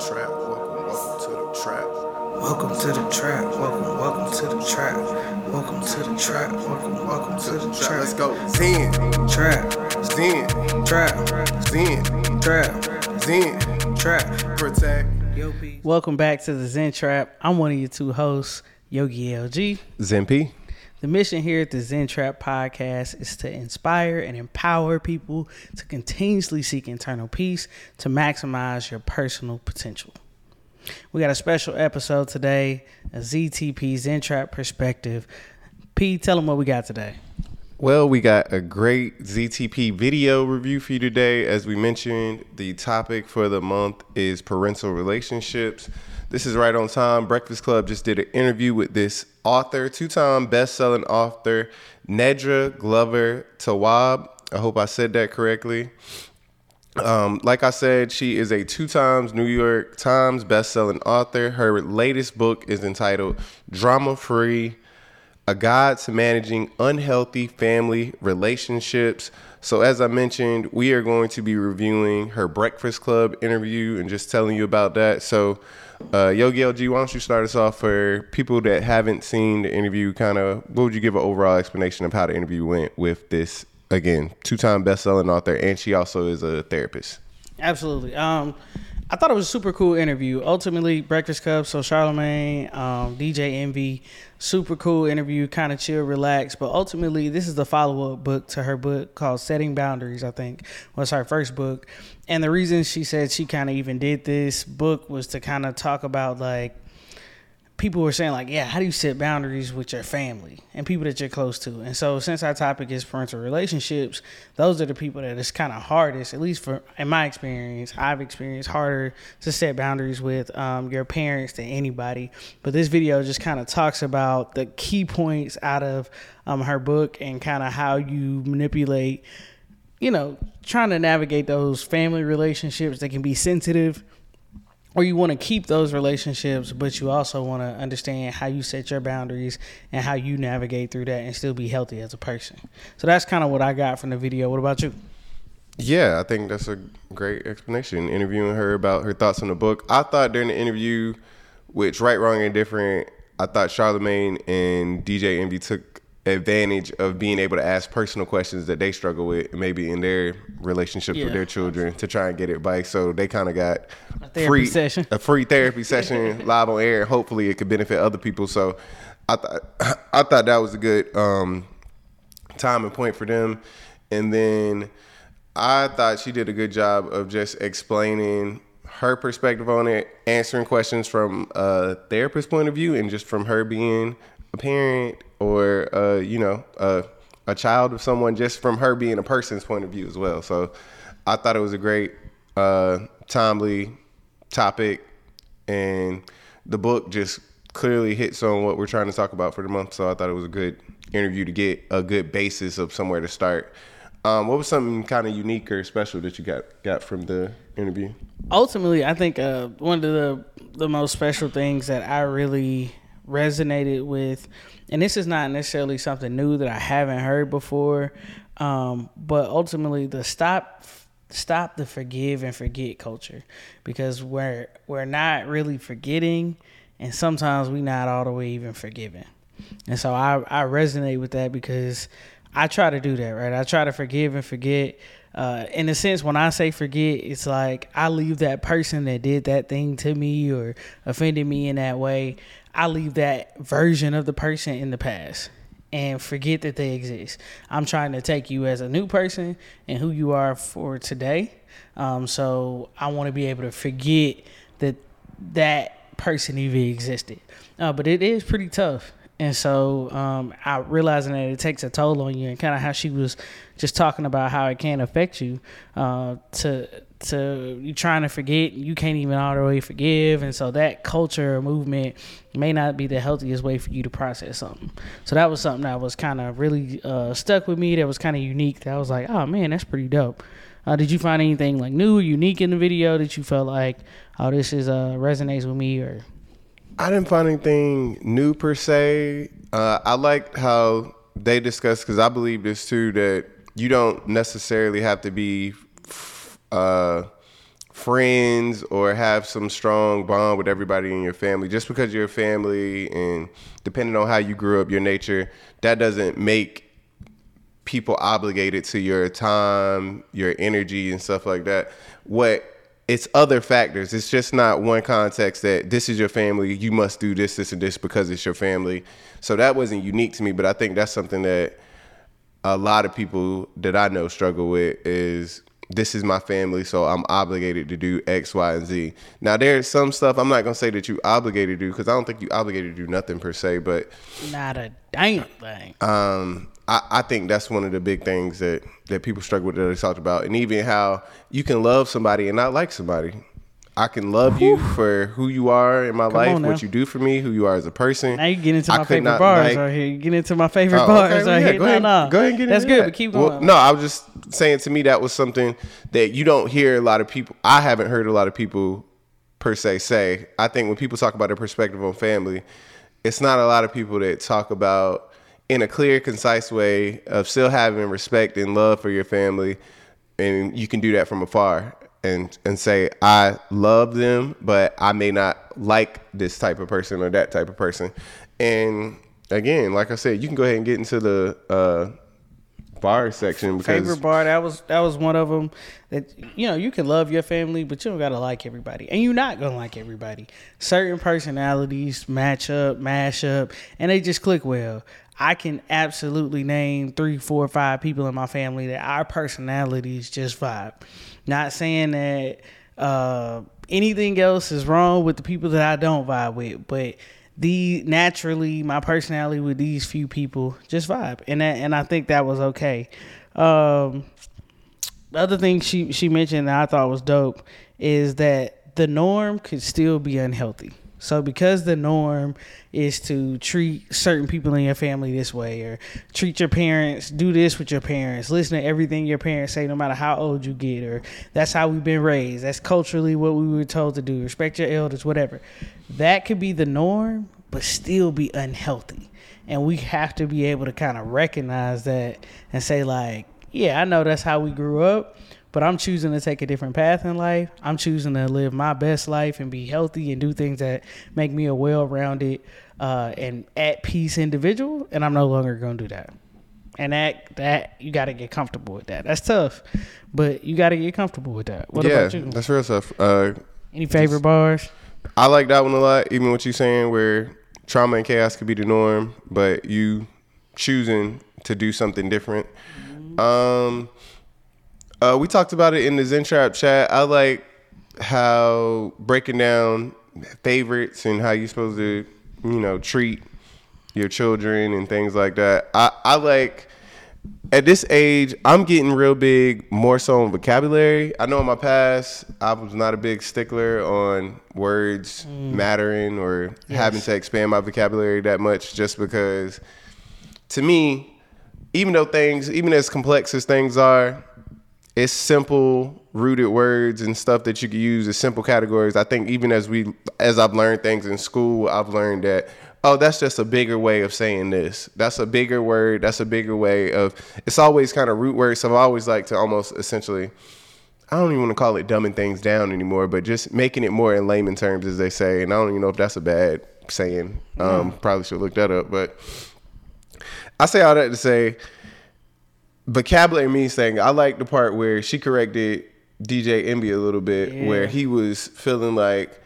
trap. Welcome, welcome to the trap. Welcome to the trap. Welcome, welcome to the trap. Welcome to the trap. Welcome, welcome to the trap. Let's go. Zen, Trap, Zen, trap, Zen, trap, Zen. trap. Protect. Welcome back to the Zen Trap. I'm one of your two hosts, Yogi LG. Zen P. The mission here at the Zen Trap podcast is to inspire and empower people to continuously seek internal peace to maximize your personal potential. We got a special episode today, a ZTP Zen Trap perspective. P, tell them what we got today. Well, we got a great ZTP video review for you today. As we mentioned, the topic for the month is parental relationships. This is right on time. Breakfast Club just did an interview with this author, two time best selling author, Nedra Glover Tawwab. I hope I said that correctly. Um, like I said, she is a two times New York Times best-selling author. Her latest book is entitled Drama Free: A Guide to Managing Unhealthy Family Relationships. So, as I mentioned, we are going to be reviewing her Breakfast Club interview and just telling you about that. So, uh, Yogi LG, why don't you start us off for people that haven't seen the interview? Kind of, what would you give an overall explanation of how the interview went with this again two-time best-selling author, and she also is a therapist. Absolutely. Um, I thought it was a super cool interview. Ultimately, Breakfast Club, so Charlemagne, um, DJ Envy, super cool interview, kind of chill, relaxed. But ultimately, this is the follow up book to her book called Setting Boundaries, I think was her first book. And the reason she said she kind of even did this book was to kind of talk about like, people were saying like, yeah, how do you set boundaries with your family and people that you're close to? And so since our topic is parental relationships, those are the people that it's kind of hardest, at least for in my experience, I've experienced harder to set boundaries with um, your parents than anybody. But this video just kind of talks about the key points out of um, her book and kind of how you manipulate, you know, trying to navigate those family relationships that can be sensitive or you want to keep those relationships, but you also want to understand how you set your boundaries and how you navigate through that and still be healthy as a person. So that's kind of what I got from the video. What about you? Yeah, I think that's a great explanation. Interviewing her about her thoughts on the book. I thought during the interview, which right, wrong, and different, I thought Charlemagne and DJ Envy took advantage of being able to ask personal questions that they struggle with, maybe in their relationship Yeah. with their children, to try and get advice. So they kind of got A free session. a free therapy session live on air. Hopefully, it could benefit other people. So I thought I thought that was a good um, time and point for them. And then I thought she did a good job of just explaining her perspective on it, answering questions from a therapist point of view, and just from her being a parent or uh, you know a, a child of someone, just from her being a person's point of view as well. So I thought it was a great, uh, timely topic, and the book just clearly hits on what we're trying to talk about for the month. So I thought it was a good interview to get a good basis of somewhere to start. Um, what was something kind of unique or special that you got got from the interview? ultimately, I think uh, one of the the most special things that I really resonated with, and this is not necessarily something new that I haven't heard before, um, but ultimately the stop stop the forgive and forget culture, because we're we're not really forgetting, and sometimes we not all the way even forgiving, and so I I resonate with that because I try to do that right. I try to forgive and forget uh, in a sense, when I say forget, it's like I leave that person that did that thing to me or offended me in that way. I leave that version of the person in the past and forget that they exist. I'm trying to take you as a new person and who you are for today. Um, so I want to be able to forget that that person even existed. Uh, but it is pretty tough. And so um, I realizing that it takes a toll on you and kind of how she was just talking about how it can affect you uh, to to you trying to forget you can't even all the way forgive. And so that culture movement may not be the healthiest way for you to process something. So that was something that was kind of really uh, stuck with me that was kind of unique that I was like oh man that's pretty dope. Uh, did you find anything like new or unique in the video that you felt like oh this is uh resonates with me or I didn't find anything new per se. Uh, I liked how they discussed because I believe this too that you don't necessarily have to be uh, friends or have some strong bond with everybody in your family. Just because you're a family and depending on how you grew up, your nature, that doesn't make people obligated to your time, your energy, and stuff like that. What it's other factors. It's just not one context that this is your family. You must do this, this, and this because it's your family. So that wasn't unique to me, but I think that's something that a lot of people that I know struggle with is this is my family, so I'm obligated to do X, Y, and Z. Now there's some stuff I'm not gonna say that you obligated to do because I don't think you obligated to do nothing per se, but Not a damn thing. um, I, I think that's one of the big things that, that people struggle with that they talked about. And even how you can love somebody and not like somebody. I can love you for who you are in my life, on now. what you do for me, who you are as a person. Now you get into I my could favorite not bars like- right here. You get into my favorite Oh, bars okay, right well, yeah, here. Go no, ahead, no. go ahead and get That's into good, that. but keep Well, going. no, I was just saying to me that was something that you don't hear a lot of people. I haven't heard a lot of people per se say. I think when people talk about their perspective on family, it's not a lot of people that talk about in a clear, concise way of still having respect and love for your family, and you can do that from afar. And, and say I love them, but I may not like this type of person or that type of person. And again, like I said, you can go ahead and get into the uh, bar section because favorite bar that was that was one of them that you know you can love your family but you don't gotta like everybody and you're not gonna like everybody certain personalities match up mash up and they just click well i can absolutely name three four five people in my family that our personalities just vibe not saying that uh anything else is wrong with the people that i don't vibe with but the naturally my personality with these few people just vibe and that, and I think that was okay. Um, the other thing she she mentioned that I thought was dope is that the norm could still be unhealthy. So because the norm is to treat certain people in your family this way or treat your parents, do this with your parents, listen to everything your parents say no matter how old you get or that's how we've been raised. That's culturally what we were told to do. Respect your elders, whatever. That could be the norm but still be unhealthy. And we have to be able to kind of recognize that and say like, yeah, I know that's how we grew up, but I'm choosing to take a different path in life. I'm choosing to live my best life and be healthy and do things that make me a well-rounded uh, and at peace individual. And I'm no longer going to do that. And that that you got to get comfortable with that. That's tough, but you got to get comfortable with that. What yeah, about you? that's real stuff. Uh, Any favorite bars? I like that one a lot. Even what you're saying, where trauma and chaos could be the norm, but you choosing to do something different. Um, uh, we talked about it in the Zen Trap chat. I like how breaking down favorites and how you're supposed to, you know, treat your children and things like that. I, I like at this age, I'm getting real big more so on vocabulary. I know in my past, I was not a big stickler on words mattering or having to expand my vocabulary that much just because to me, even though things, even as complex as things are, it's simple rooted words and stuff that you can use as simple categories. I think even as we as I've learned things in school, I've learned that oh, that's just a bigger way of saying this. That's a bigger word. That's a bigger way of. It's always kind of root words. So I always like to almost essentially. I don't even want to call it dumbing things down anymore, but just making it more in layman terms, as they say. And I don't even know if that's a bad saying. Um, Probably should look that up. But I say all that to say vocabulary means saying I like the part where she corrected DJ Envy a little bit, where he was feeling like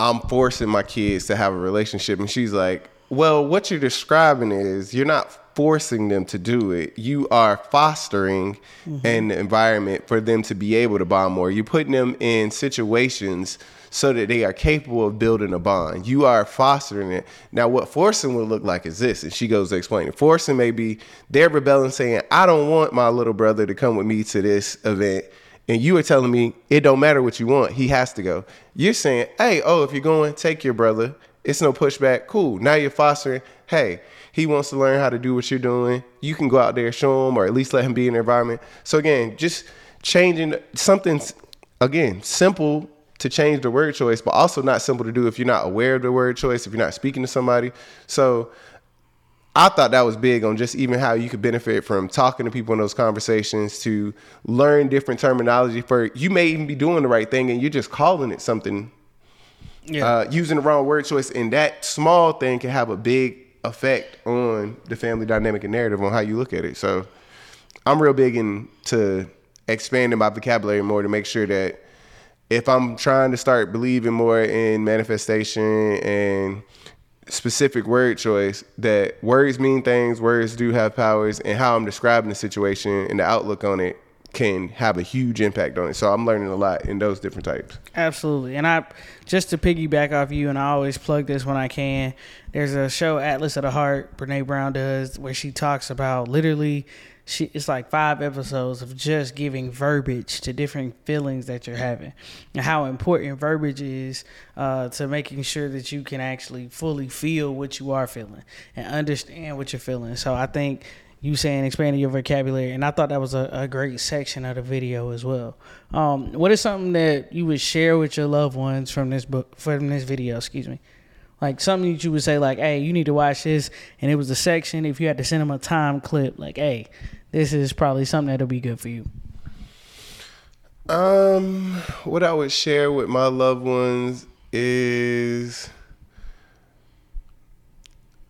I'm forcing my kids to have a relationship, and she's like, "Well, what you're describing is you're not forcing them to do it. You are fostering mm-hmm. an environment for them to be able to bond more. You're putting them in situations." So that they are capable of building a bond. You are fostering it. Now, what forcing would look like is this, and she goes to explain it. Forcing may be they're rebelling, saying, "I don't want my little brother to come with me to this event," and you are telling me it don't matter what you want, he has to go. You're saying, "Hey, oh, if you're going, take your brother. It's no pushback. Cool." Now you're fostering. Hey, he wants to learn how to do what you're doing. You can go out there, show him, or at least let him be in the environment. So again, just changing something again simple to change the word choice, but also not simple to do if you're not aware of the word choice, if you're not speaking to somebody. So I thought that was big on just even how you could benefit from talking to people in those conversations to learn different terminology for you may even be doing the right thing and you're just calling it something Yeah. uh, using the wrong word choice and that small thing can have a big effect on the family dynamic and narrative on how you look at it so i'm real big into expanding my vocabulary more to make sure that if i'm trying to start believing more in manifestation and specific word choice that words mean things words do have powers and how i'm describing the situation and the outlook on it can have a huge impact on it so i'm learning a lot in those different types Absolutely. And I just to piggyback off you, and I always plug this when I can. There's a show, Atlas of the Heart, Brene Brown does, where she talks about literally she it's like five episodes of just giving verbiage to different feelings that you're having and how important verbiage is uh, to making sure that you can actually fully feel what you are feeling and understand what you're feeling. So I think you saying expanding your vocabulary, and I thought that was a, a great section of the video as well. Um, what is something that you would share with your loved ones from this book, from this video? Excuse me, like something that you would say, like, "Hey, you need to watch this," and it was a section. If you had to send them a time clip, like, "Hey, this is probably something that'll be good for you." Um, what I would share with my loved ones is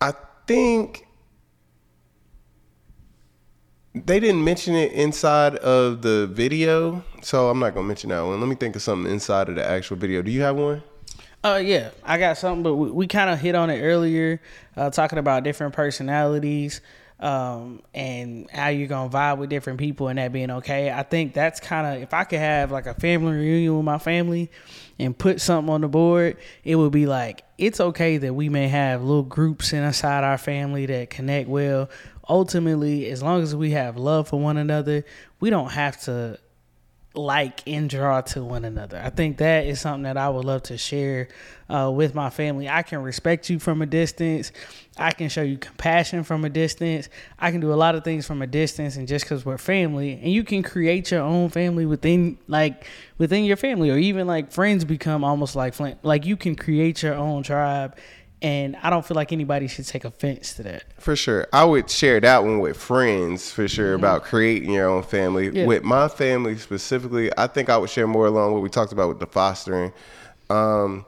I think they didn't mention it inside of the video, so I'm not gonna mention that one. Let me think of something inside of the actual video. Do you have one? Uh, yeah, I got something, but we, we kind of hit on it earlier, uh, talking about different personalities, um, and how you're gonna vibe with different people and that being okay. I think that's kind of if I could have like a family reunion with my family and put something on the board, it would be like it's okay that we may have little groups inside our family that connect well. Ultimately, as long as we have love for one another, we don't have to like and draw to one another. I think that is something that I would love to share uh, with my family. I can respect you from a distance. I can show you compassion from a distance. I can do a lot of things from a distance, and just because we're family, and you can create your own family within, like within your family, or even like friends become almost like fam- like you can create your own tribe. And I don't feel like anybody should take offense to that. For sure. I would share that one with friends for sure about creating your own family. Yeah. With my family specifically, I think I would share more along what we talked about with the fostering. Um,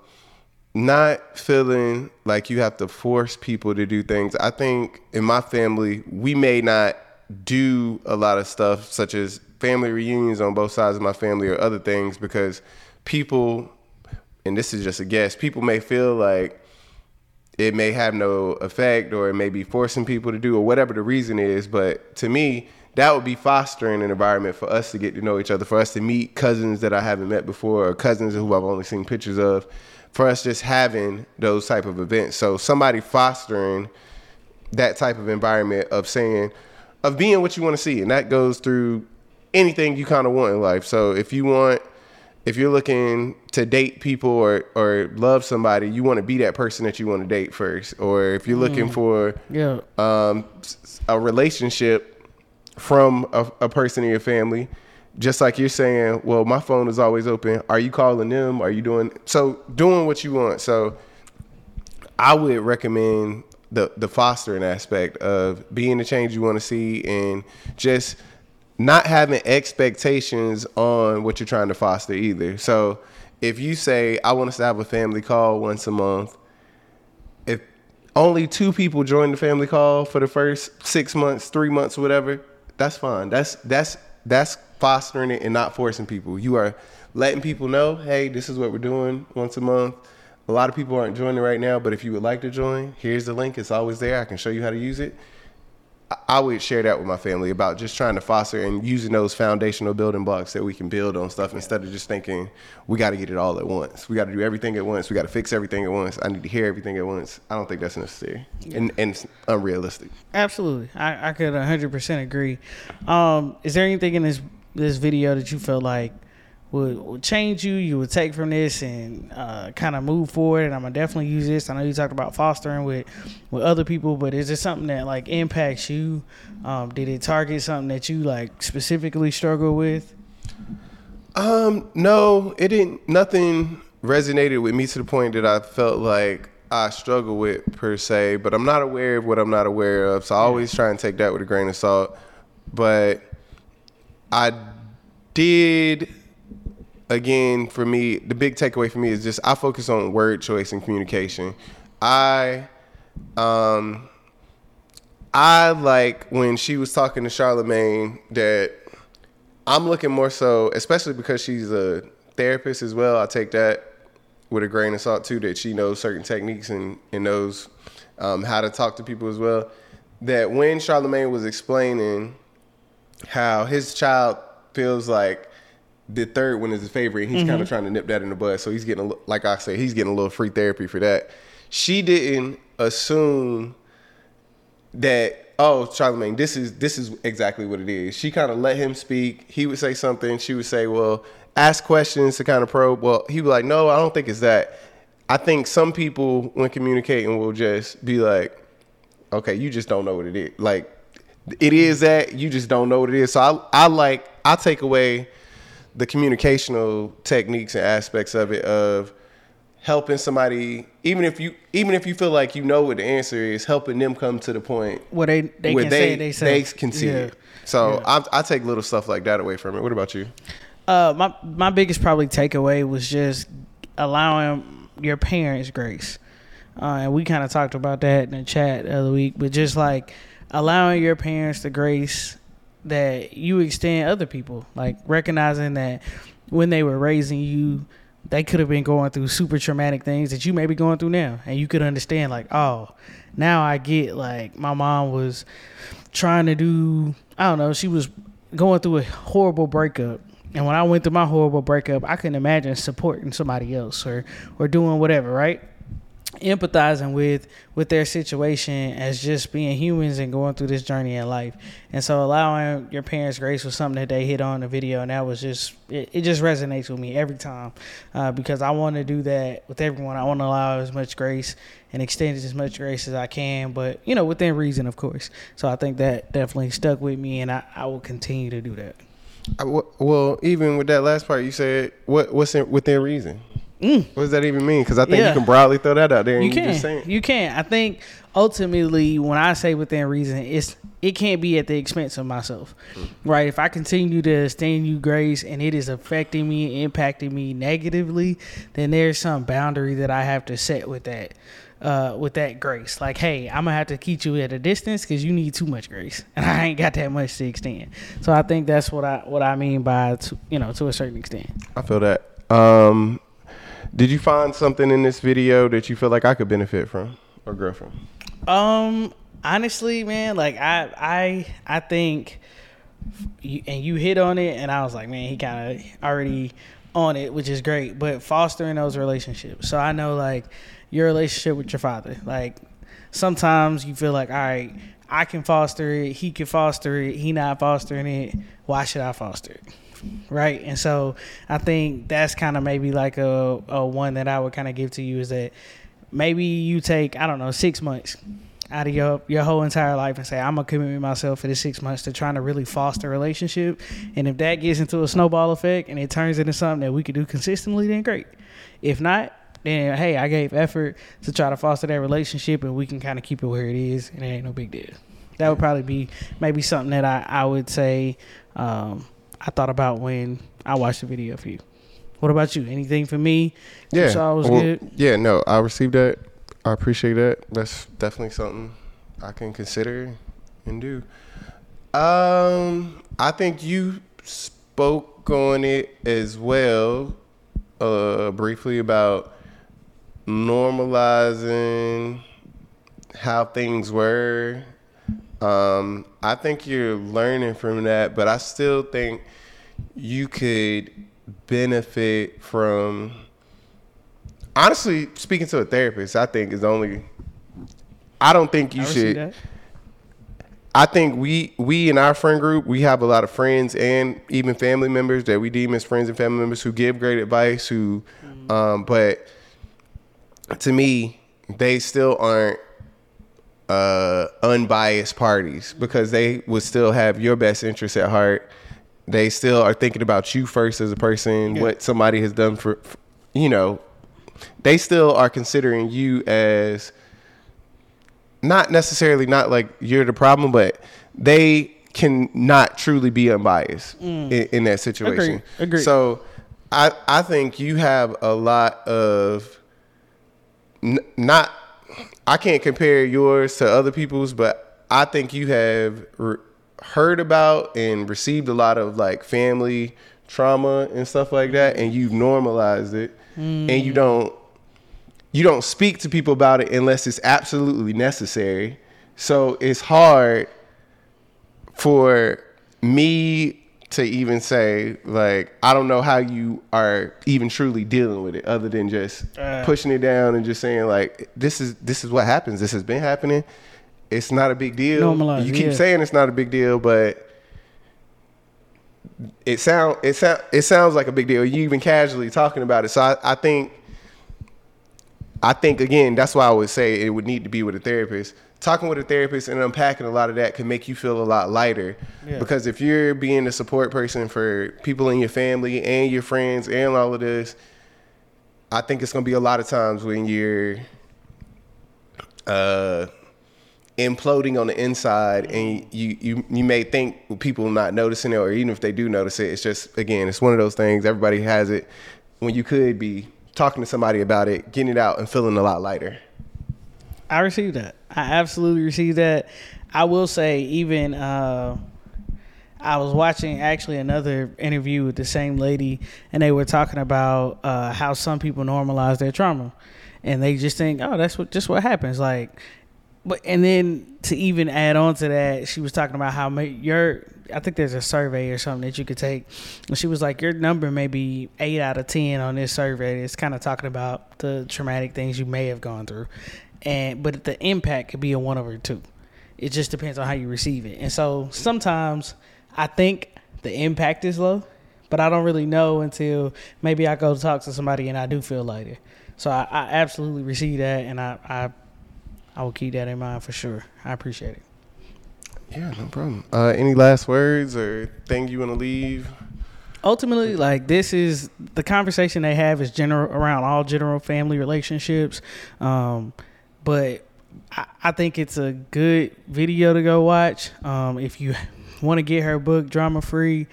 not feeling like you have to force people to do things. I think in my family, we may not do a lot of stuff such as family reunions on both sides of my family or other things because people, and this is just a guess, people may feel like it may have no effect or it may be forcing people to do or whatever the reason is. But to me, that would be fostering an environment for us to get to know each other, for us to meet cousins that I haven't met before or cousins who I've only seen pictures of, for us just having those type of events. So somebody fostering that type of environment of saying, of being what you want to see. And that goes through anything you kind of want in life. So if you want, if you're looking to date people or, or love somebody, you want to be that person that you want to date first. Or if you're looking for Yeah. um, a relationship from a, a person in your family, just like you're saying, well, my phone is always open. Are you calling them? Are you doing so? Doing what you want. So I would recommend the the fostering aspect of being the change you want to see and just not having expectations on what you're trying to foster either. So if you say I want us to have a family call once a month, if only two people join the family call for the first six months, three months, whatever, that's fine. That's that's that's fostering it and not forcing people. You are letting people know, hey, this is what we're doing once a month. A lot of people aren't joining right now, but if you would like to join, here's the link. It's always there. I can show you how to use it. I- would share that with my family about just trying to foster and using those foundational building blocks that we can build on stuff instead of just thinking we got to get it all at once. We got to do everything at once. We got to fix everything at once. I need to hear everything at once. I don't think that's necessary and, and it's unrealistic. Absolutely, I, I could hundred percent agree. Um, is there anything in this this video that you felt like would, would change you? You would take from this and uh, kind of move forward. And I'm gonna definitely use this. I know you talked about fostering with with other people, but is it something that like impacts you? Um, did it target something that you like specifically struggle with? Um, no, it didn't. Nothing resonated with me to the point that I felt like I struggle with per se, but I'm not aware of what I'm not aware of. So I always try and take that with a grain of salt. But I did again for me the big takeaway for me is just I focus on word choice and communication. I um I like when she was talking to Charlemagne that I'm looking more so, especially because she's a therapist as well. I take that with a grain of salt too, that she knows certain techniques and, and knows um, how to talk to people as well. That when Charlemagne was explaining how his child feels like the third one is his favorite, he's kind of mm-hmm. trying to nip that in the bud. So he's getting, a, li- like I said, he's getting a little free therapy for that. She didn't assume that oh Charlemagne, this is this is exactly what it is. She kind of let him speak. He would say something. She would say, well, ask questions to kind of probe. Well, he was like, no, I don't think it's that. I think some people when communicating will just be like, okay, you just don't know what it is. Like it is that you just don't know what it is. So I I like I take away the communicational techniques and aspects of it of helping somebody even if you even if you feel like you know what the answer is helping them come to the point Where they they where can they they they can see it. So I, I take little stuff like that away from it. What about you? Uh, my my biggest probably takeaway was just allowing your parents grace, uh, and we kind of talked about that in the chat the other week. But just like allowing your parents the grace that you extend other people, like recognizing that when they were raising you, they could have been going through super traumatic things that you may be going through now, and you could understand like, oh, now I get like my mom was trying to do I don't know, she was going through a horrible breakup. And when I went through my horrible breakup, I couldn't imagine supporting somebody else or or doing whatever, right? Empathizing with with their situation as just being humans and going through this journey in life. And so allowing your parents grace was something that they hit on the video and that was just it, it just resonates with me every time. Uh, because I want to do that with everyone. I want to allow as much grace and extend as much grace as I can, but you know, within reason, of course. So I think that definitely stuck with me, and I, I will continue to do that. Well even with that last part you said what what's in, within reason what does that even mean because i think Mm. Yeah. you can broadly throw that out there and You can, just saying you can. I think ultimately, when I say within reason, it's it can't be at the expense of myself, right? If I continue to extend you grace and it is affecting me, impacting me negatively, then there's some boundary that I have to set with that. Uh, with that grace, like, hey, I'm gonna have to keep you at a distance because you need too much grace, and I ain't got that much to extend. So I think that's what I what I mean by, to, you know, to a certain extent. i feel that um did you find something in this video that you feel like i could benefit from or grow from Um, honestly, man, like I, I, I think, and you hit on it, and I was like, man, he kind of already on it, which is great. But fostering those relationships. So I know, like, your relationship with your father. Like, sometimes you feel like, all right, I can foster it, he can foster it, he not fostering it. Why should I foster it? Right, and so I think that's kind of maybe like a, a one that I would kind of give to you is that maybe you take I don't know six months out of your your whole entire life and say I'm gonna commit myself for the six months to trying to really foster a relationship, and if that gets into a snowball effect and it turns into something that we could do consistently, then great. If not, then hey, I gave effort to try to foster that relationship, and we can kind of keep it where it is, and it ain't no big deal. That would probably be maybe something that I I would say um, I thought about when I watched the video for you. What about you? Anything for me? Yeah. saw was well, good. Yeah, no, I received that. I appreciate that. That's definitely something I can consider and do. Um, I think you spoke on it as well, uh, briefly about normalizing how things were. Um, I think you're learning from that, but I still think you could benefit from honestly speaking to a therapist i think is only i don't think you I should i think we we in our friend group we have a lot of friends and even family members that we deem as friends and family members who give great advice who um but to me they still aren't uh unbiased parties because they would still have your best interests at heart they still are thinking about you first as a person what somebody has done for, for you know they still are considering you as not necessarily not like you're the problem, but they can not truly be unbiased in, in that situation. Agreed. Agreed. So I I think you have a lot of n- not I can't compare yours to other people's, but I think you have re- heard about and received a lot of like family trauma and stuff like that, mm-hmm. and you've normalized it, and you mm. don't you don't speak to people about it unless it's absolutely necessary. So it's hard for me to even say like I don't know how you are even truly dealing with it other than just Uh. pushing it down and just saying like this is this is what happens. This has been happening. It's not a big deal. Normalize, you keep yeah. saying it's not a big deal, but it sound it sound it sounds like a big deal. You even casually talking about it. So I, I think I think again, that's why I would say it would need to be with a therapist. Talking with a therapist and unpacking a lot of that can make you feel a lot lighter. Yeah. Because if you're being a support person for people in your family and your friends and all of this, I think it's gonna be a lot of times when you're uh imploding on the inside and you you you may think people not noticing it or even if they do notice it it's just again it's one of those things everybody has it when you could be talking to somebody about it getting it out and feeling a lot lighter I received that. I absolutely received that. I will say, even uh, I was watching actually another interview with the same lady, and they were talking about uh, how some people normalize their trauma, and they just think, oh, that's what just what happens. Like, but and then to even add on to that, she was talking about how your I think there's a survey or something that you could take. And she was like, your number may be eight out of ten on this survey. It's kind of talking about the traumatic things you may have gone through, and but the impact could be a one over two. It just depends on how you receive it. And so sometimes I think the impact is low, but I don't really know until maybe I go talk to somebody and I do feel lighter. So I, I absolutely receive that, and I, I I will keep that in mind for sure. I appreciate it. yeah no problem uh any last words or thing you want to leave ultimately like this is the conversation they have is general around all general family relationships um but I, I think it's a good video to go watch. Um if you want to get her book drama free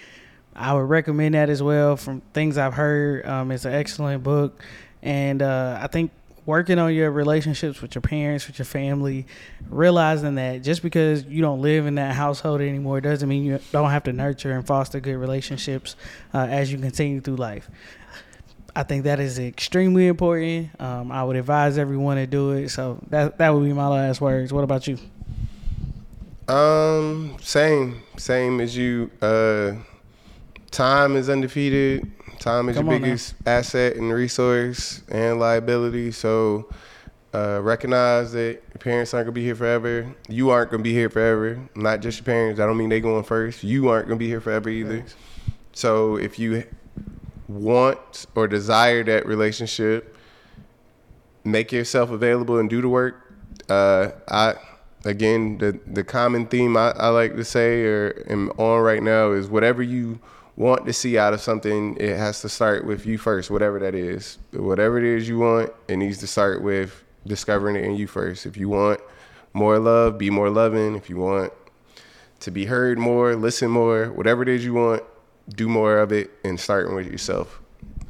i would recommend that as well from things i've heard. Um it's an excellent book. And uh i think working on your relationships with your parents with your family realizing that just because you don't live in that household anymore doesn't mean you don't have to nurture and foster good relationships uh, as you continue through life. I think that is extremely important. Um, I would advise everyone to do it. So that that would be my last words. What about you? Um, same, same as you. Uh, time is undefeated. Time is Come your on now. biggest asset and resource and liability. So, uh, recognize that your parents aren't gonna be here forever. You aren't gonna be here forever. Not just your parents. I don't mean they going first. You aren't gonna be here forever either. So, if you want or desire that relationship, make yourself available and do the work. Uh, I again the the common theme I, I like to say or am on right now is whatever you want to see out of something, it has to start with you first, whatever that is. Whatever it is you want, it needs to start with discovering it in you first. If you want more love, be more loving. If you want to be heard more, listen more, whatever it is you want, do more of it and starting with yourself.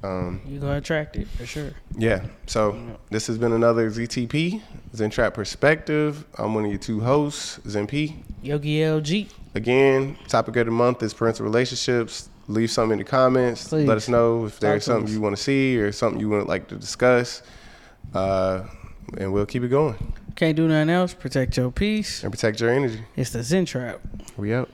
Um, You're gonna attract it for sure. yeah. So this has been another ZTP, Zen Trap Perspective. I'm one of your two hosts, Zen P. Yogi LG. Again, topic of the month is parental relationships. Leave something in the comments. Please. Let us know if there's something us. you want to see or something you would like to discuss. Uh, and we'll keep it going Can't do nothing else. Protect your peace. and protect your energy. It's the Zen Trap. We out.